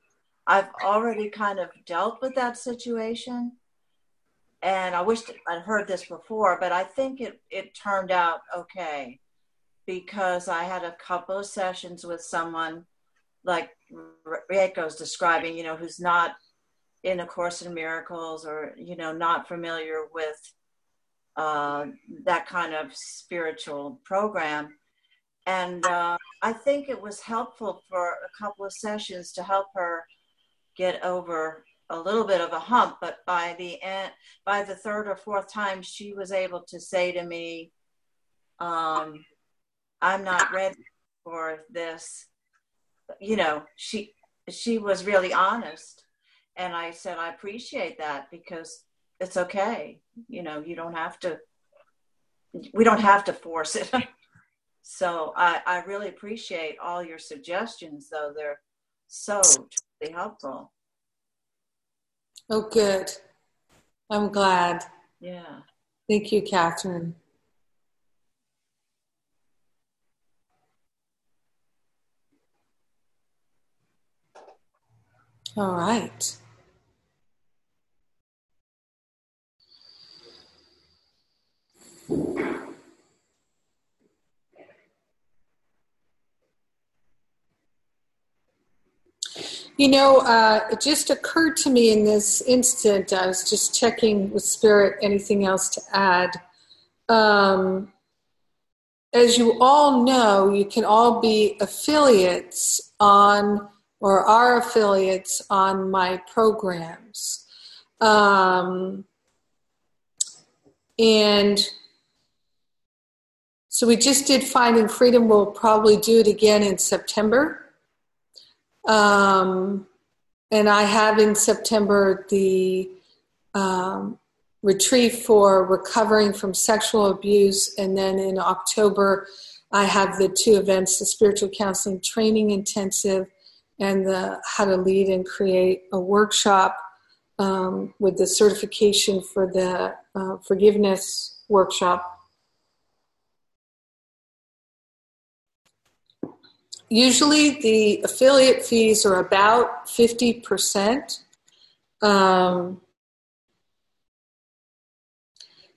I've already kind of dealt with that situation. and I wish I'd heard this before, but I think it, it turned out okay because I had a couple of sessions with someone like Rieko's describing, you know, who's not in A Course in Miracles or, you know, not familiar with uh, that kind of spiritual program. And uh, I think it was helpful for a couple of sessions to help her get over a little bit of a hump. But by the end, by the third or fourth time, she was able to say to me, um, "I'm not ready for this." You know, she she was really honest, and I said, "I appreciate that because it's okay. You know, you don't have to. We don't have to force it." So I, I really appreciate all your suggestions, though they're so truly helpful. Oh, good. I'm glad. Yeah. Thank you, Catherine. All right. You know, uh, it just occurred to me in this instant, I was just checking with Spirit anything else to add. Um, as you all know, you can all be affiliates on or our affiliates on my programs. Um, and so we just did Finding Freedom. We'll probably do it again in September. Um, and I have in September the um, retreat for recovering from sexual abuse. And then in October, I have the two events the spiritual counseling training intensive and the how to lead and create a workshop um, with the certification for the uh, forgiveness workshop usually the affiliate fees are about 50%. Um,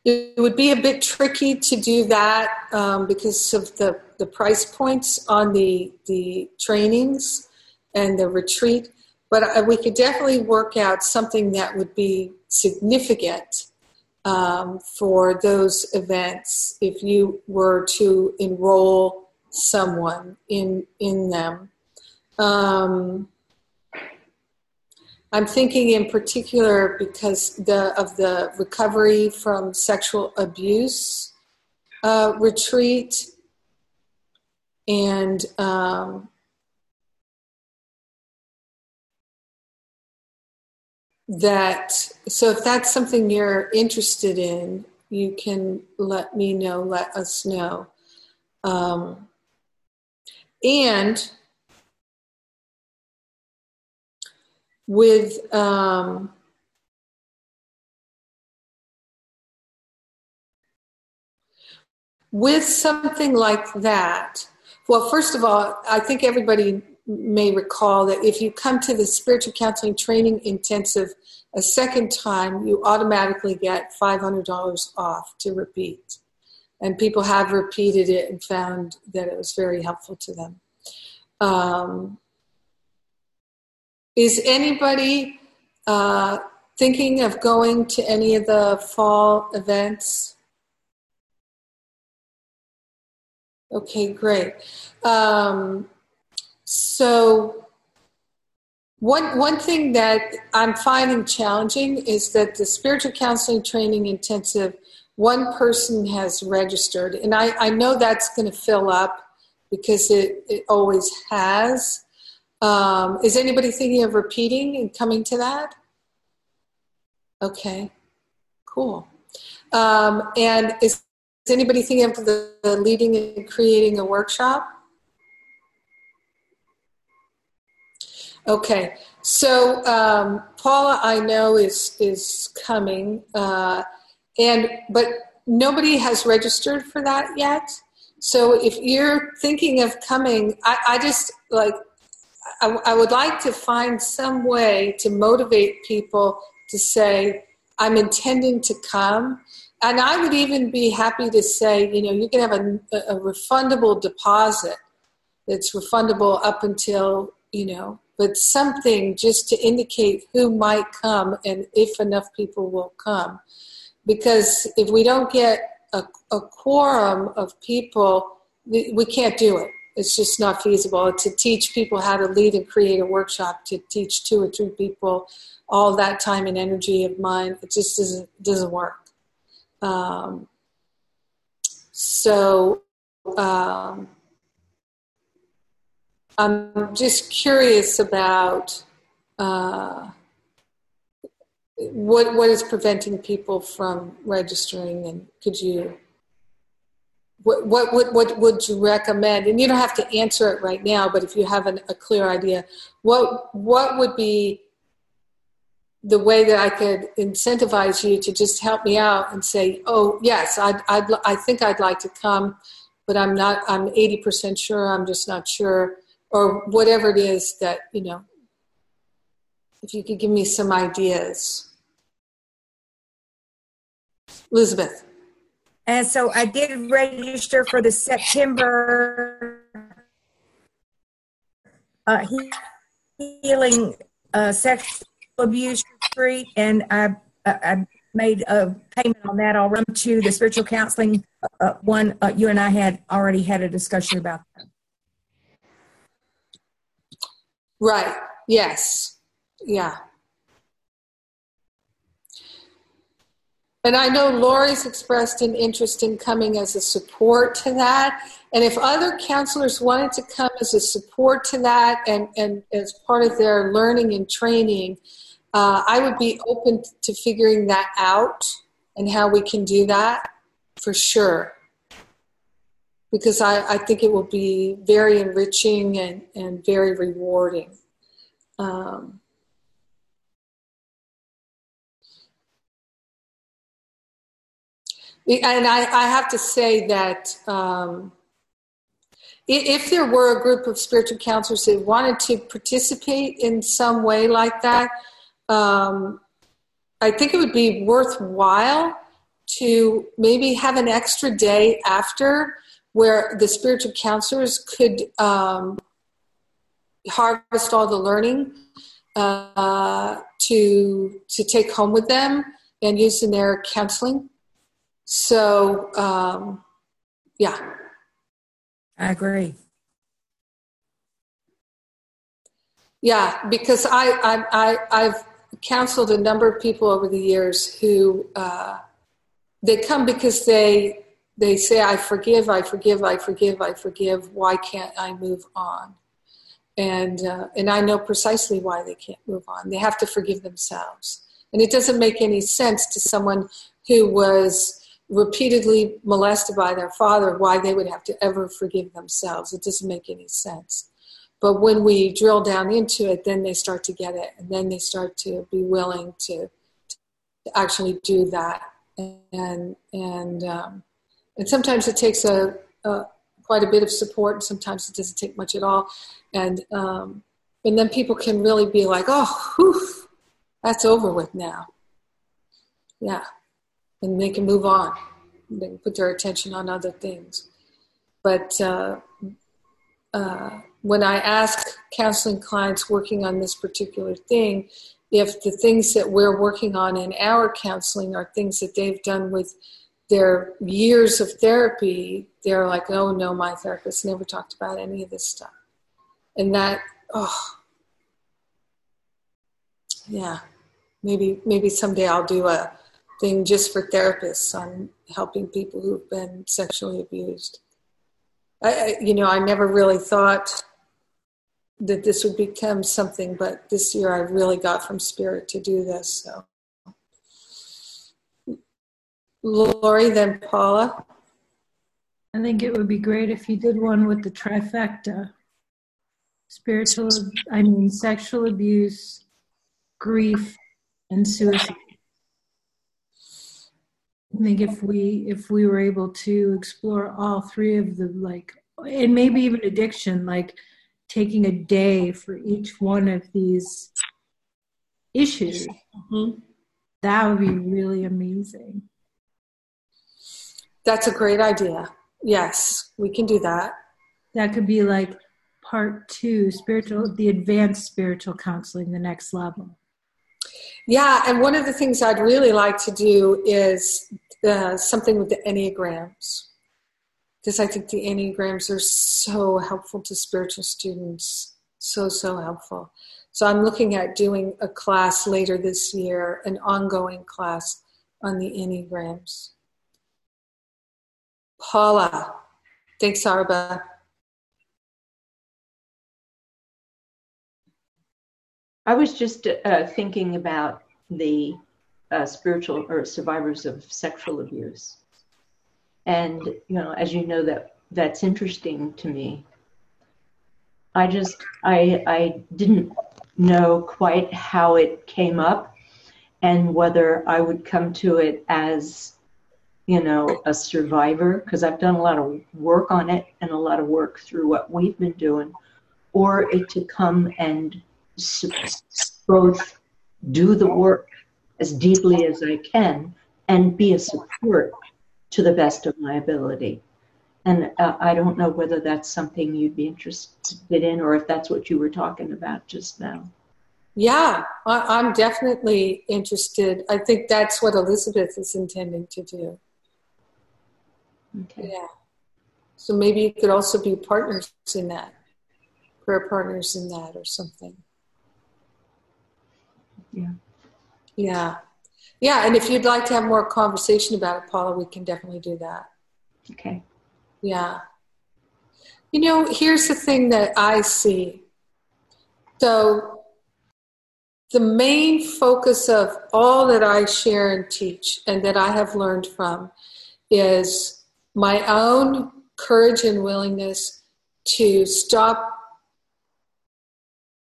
it would be a bit tricky to do that um, because of the, the price points on the, the trainings and the retreat. But we could definitely work out something that would be significant um, for those events if you were to enroll someone in in them. Um, I'm thinking in particular because the of the recovery from sexual abuse uh, retreat and um, that so if that's something you're interested in you can let me know let us know. Um, and with um, with something like that well first of all i think everybody may recall that if you come to the spiritual counseling training intensive a second time you automatically get $500 off to repeat and people have repeated it and found that it was very helpful to them. Um, is anybody uh, thinking of going to any of the fall events? Okay, great. Um, so, one one thing that I'm finding challenging is that the spiritual counseling training intensive one person has registered, and I, I know that's going to fill up because it, it always has. Um, is anybody thinking of repeating and coming to that? Okay, cool. Um, and is, is anybody thinking of the, the leading and creating a workshop? Okay, so um, Paula, I know is is coming. Uh, and but nobody has registered for that yet so if you're thinking of coming i, I just like I, I would like to find some way to motivate people to say I'm intending to come. And I would even be happy to say, you know, you can have a, a refundable deposit that's refundable up until, you know, but something just to indicate who might come and if enough people will come. Because if we don't get a, a quorum of people, we can't do it. It's just not feasible to teach people how to lead and create a workshop. To teach two or three people all that time and energy of mine, it just doesn't doesn't work. Um, so um, I'm just curious about uh, what what is preventing people from registering, and could you what, what, what, what would you recommend? And you don't have to answer it right now, but if you have an, a clear idea, what, what would be the way that I could incentivize you to just help me out and say, oh, yes, I'd, I'd, I think I'd like to come, but I'm not, I'm 80% sure, I'm just not sure, or whatever it is that, you know, if you could give me some ideas. Elizabeth. And so I did register for the September uh, healing uh, sexual abuse retreat, and I, I made a payment on that already to the spiritual counseling uh, one. Uh, you and I had already had a discussion about that. Right. Yes. Yeah. And I know Lori's expressed an interest in coming as a support to that. And if other counselors wanted to come as a support to that and, and as part of their learning and training, uh, I would be open to figuring that out and how we can do that for sure. Because I, I think it will be very enriching and, and very rewarding. Um, And I, I have to say that um, if there were a group of spiritual counselors that wanted to participate in some way like that, um, I think it would be worthwhile to maybe have an extra day after where the spiritual counselors could um, harvest all the learning uh, to to take home with them and use in their counseling so, um, yeah. I agree. Yeah, because I, I, I, I've counseled a number of people over the years who uh, they come because they they say, "I forgive, I forgive, I forgive, I forgive. Why can't I move on?" And uh, and I know precisely why they can't move on. They have to forgive themselves, and it doesn't make any sense to someone who was repeatedly molested by their father, why they would have to ever forgive themselves. It doesn't make any sense. But when we drill down into it, then they start to get it, and then they start to be willing to, to actually do that. And and um, and sometimes it takes a, a, quite a bit of support, and sometimes it doesn't take much at all. And um, and then people can really be like, oh, whew, that's over with now. Yeah and they can move on. They can put their attention on other things. But uh, uh, when I ask counseling clients working on this particular thing, if the things that we're working on in our counseling are things that they've done with their years of therapy, they're like, oh no, my therapist never talked about any of this stuff. And that, oh, yeah, maybe maybe someday I'll do a thing just for therapists on helping people who've been sexually abused. I, you know, I never really thought that this would become something, but this year I really got from spirit to do this. So, Lori, then Paula. I think it would be great if you did one with the trifecta spiritual, I mean, sexual abuse, grief, and suicide. I think if we if we were able to explore all three of the like and maybe even addiction, like taking a day for each one of these issues, mm-hmm. That would be really amazing. That's a great idea. Yes, we can do that. That could be like part two spiritual, the advanced spiritual counseling, the next level. Yeah, and one of the things I'd really like to do is uh, something with the Enneagrams. Because I think the Enneagrams are so helpful to spiritual students. So, so helpful. So I'm looking at doing a class later this year, an ongoing class on the Enneagrams. Paula. Thanks, Arba. I was just uh, thinking about the uh, spiritual or survivors of sexual abuse, and you know, as you know, that that's interesting to me. I just I I didn't know quite how it came up and whether I would come to it as you know a survivor because I've done a lot of work on it and a lot of work through what we've been doing or it to come and both do the work as deeply as I can and be a support to the best of my ability. And uh, I don't know whether that's something you'd be interested in or if that's what you were talking about just now. Yeah, I, am definitely interested. I think that's what Elizabeth is intending to do. Okay. Yeah. So maybe you could also be partners in that, prayer partners in that or something. Yeah. Yeah. Yeah. And if you'd like to have more conversation about it, Paula, we can definitely do that. Okay. Yeah. You know, here's the thing that I see. So, the main focus of all that I share and teach and that I have learned from is my own courage and willingness to stop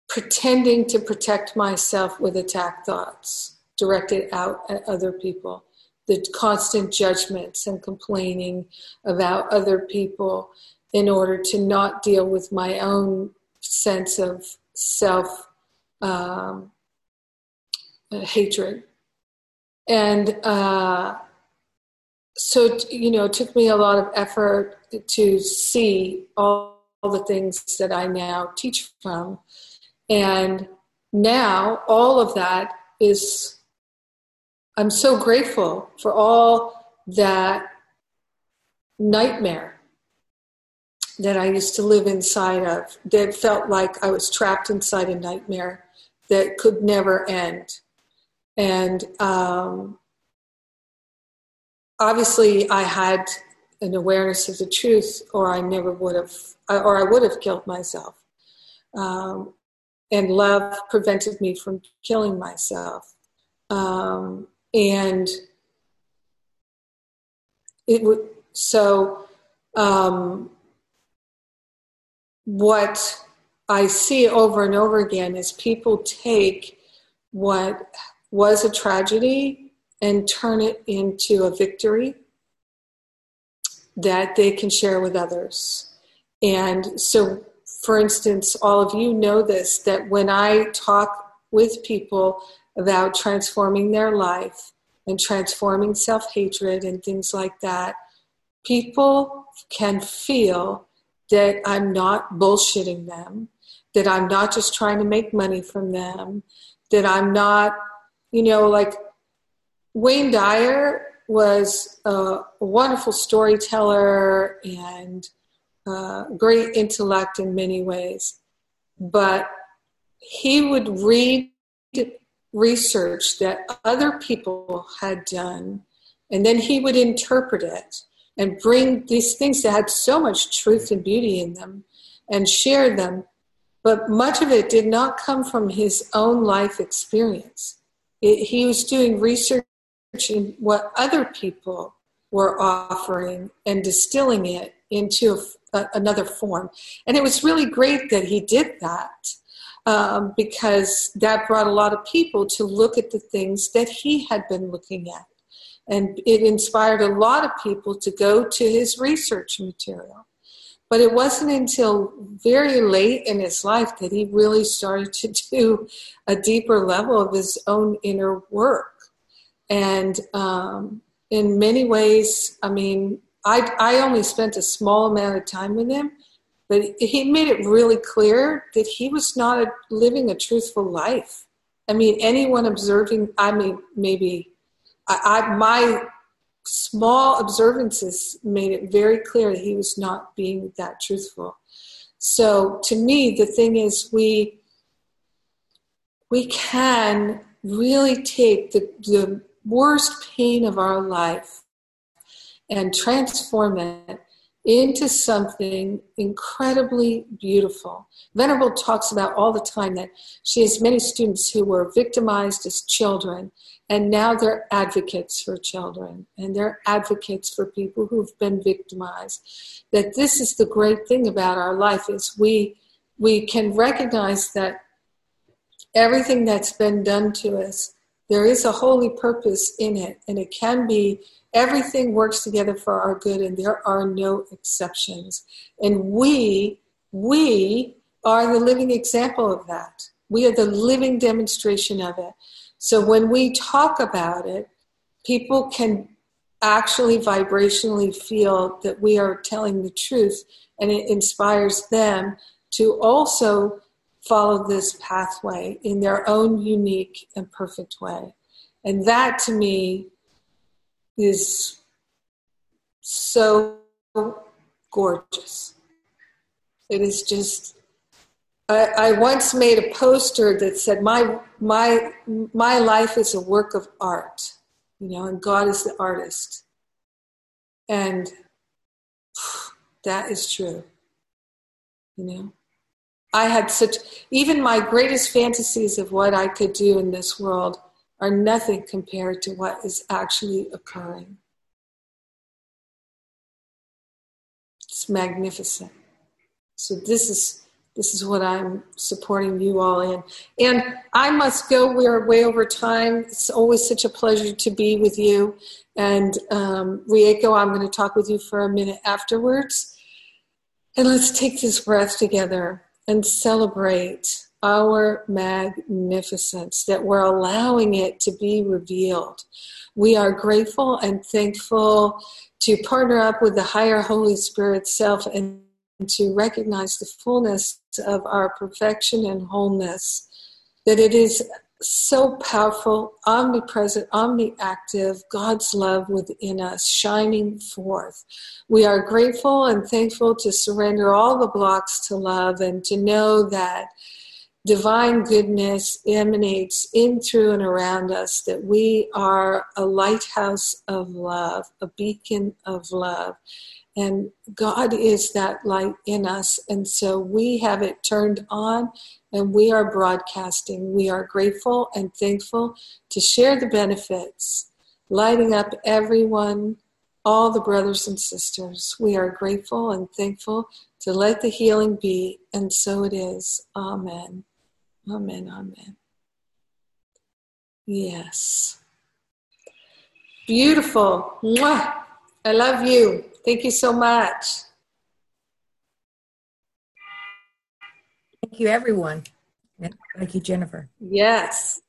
pretending to protect myself with attack thoughts directed out at other people, the constant judgments and complaining about other people in order to not deal with my own sense of self um, hatred. And uh, so, you know, it took me a lot of effort to see all, all the things that I now teach from and now all of that is, I'm so grateful for all that nightmare that I used to live inside of that felt like I was trapped inside a nightmare that could never end. And um, obviously, I had an awareness of the truth, or I never would have, or I would have killed myself. Um, and love prevented me from killing myself. Um, and it would so um, what I see over and over again is people take what was a tragedy and turn it into a victory that they can share with others. And so for instance, all of you know this that when I talk with people about transforming their life and transforming self hatred and things like that, people can feel that I'm not bullshitting them, that I'm not just trying to make money from them, that I'm not, you know, like Wayne Dyer was a wonderful storyteller and uh, great intellect in many ways, but he would read research that other people had done, and then he would interpret it and bring these things that had so much truth and beauty in them and share them. But much of it did not come from his own life experience. It, he was doing research in what other people were offering and distilling it into a, a, another form. And it was really great that he did that um, because that brought a lot of people to look at the things that he had been looking at. And it inspired a lot of people to go to his research material. But it wasn't until very late in his life that he really started to do a deeper level of his own inner work. And um, in many ways, I mean, I, I only spent a small amount of time with him, but he made it really clear that he was not a, living a truthful life. I mean, anyone observing, I mean, maybe I, I, my small observances made it very clear that he was not being that truthful. So to me, the thing is, we we can really take the, the worst pain of our life and transform it into something incredibly beautiful. Venerable talks about all the time that she has many students who were victimized as children and now they're advocates for children and they're advocates for people who've been victimized. That this is the great thing about our life is we we can recognize that everything that's been done to us, there is a holy purpose in it, and it can be everything works together for our good, and there are no exceptions. And we, we are the living example of that. We are the living demonstration of it. So when we talk about it, people can actually vibrationally feel that we are telling the truth, and it inspires them to also follow this pathway in their own unique and perfect way. And that to me is so gorgeous. It is just. I, I once made a poster that said, "My my my life is a work of art," you know, and God is the artist, and that is true. You know, I had such, even my greatest fantasies of what I could do in this world are nothing compared to what is actually occurring. It's magnificent. So this is this is what I'm supporting you all in. And I must go. We're way over time. It's always such a pleasure to be with you. And um, Rieko, I'm going to talk with you for a minute afterwards. And let's take this breath together and celebrate our magnificence, that we're allowing it to be revealed. We are grateful and thankful to partner up with the higher Holy Spirit self and to recognize the fullness of our perfection and wholeness, that it is so powerful, omnipresent, omniactive, God's love within us shining forth. We are grateful and thankful to surrender all the blocks to love and to know that divine goodness emanates in, through, and around us, that we are a lighthouse of love, a beacon of love. And God is that light in us. And so we have it turned on and we are broadcasting. We are grateful and thankful to share the benefits, lighting up everyone, all the brothers and sisters. We are grateful and thankful to let the healing be, and so it is. Amen. Amen. Amen. Yes. Beautiful. Mwah. I love you. Thank you so much. Thank you, everyone. Thank you, Jennifer. Yes.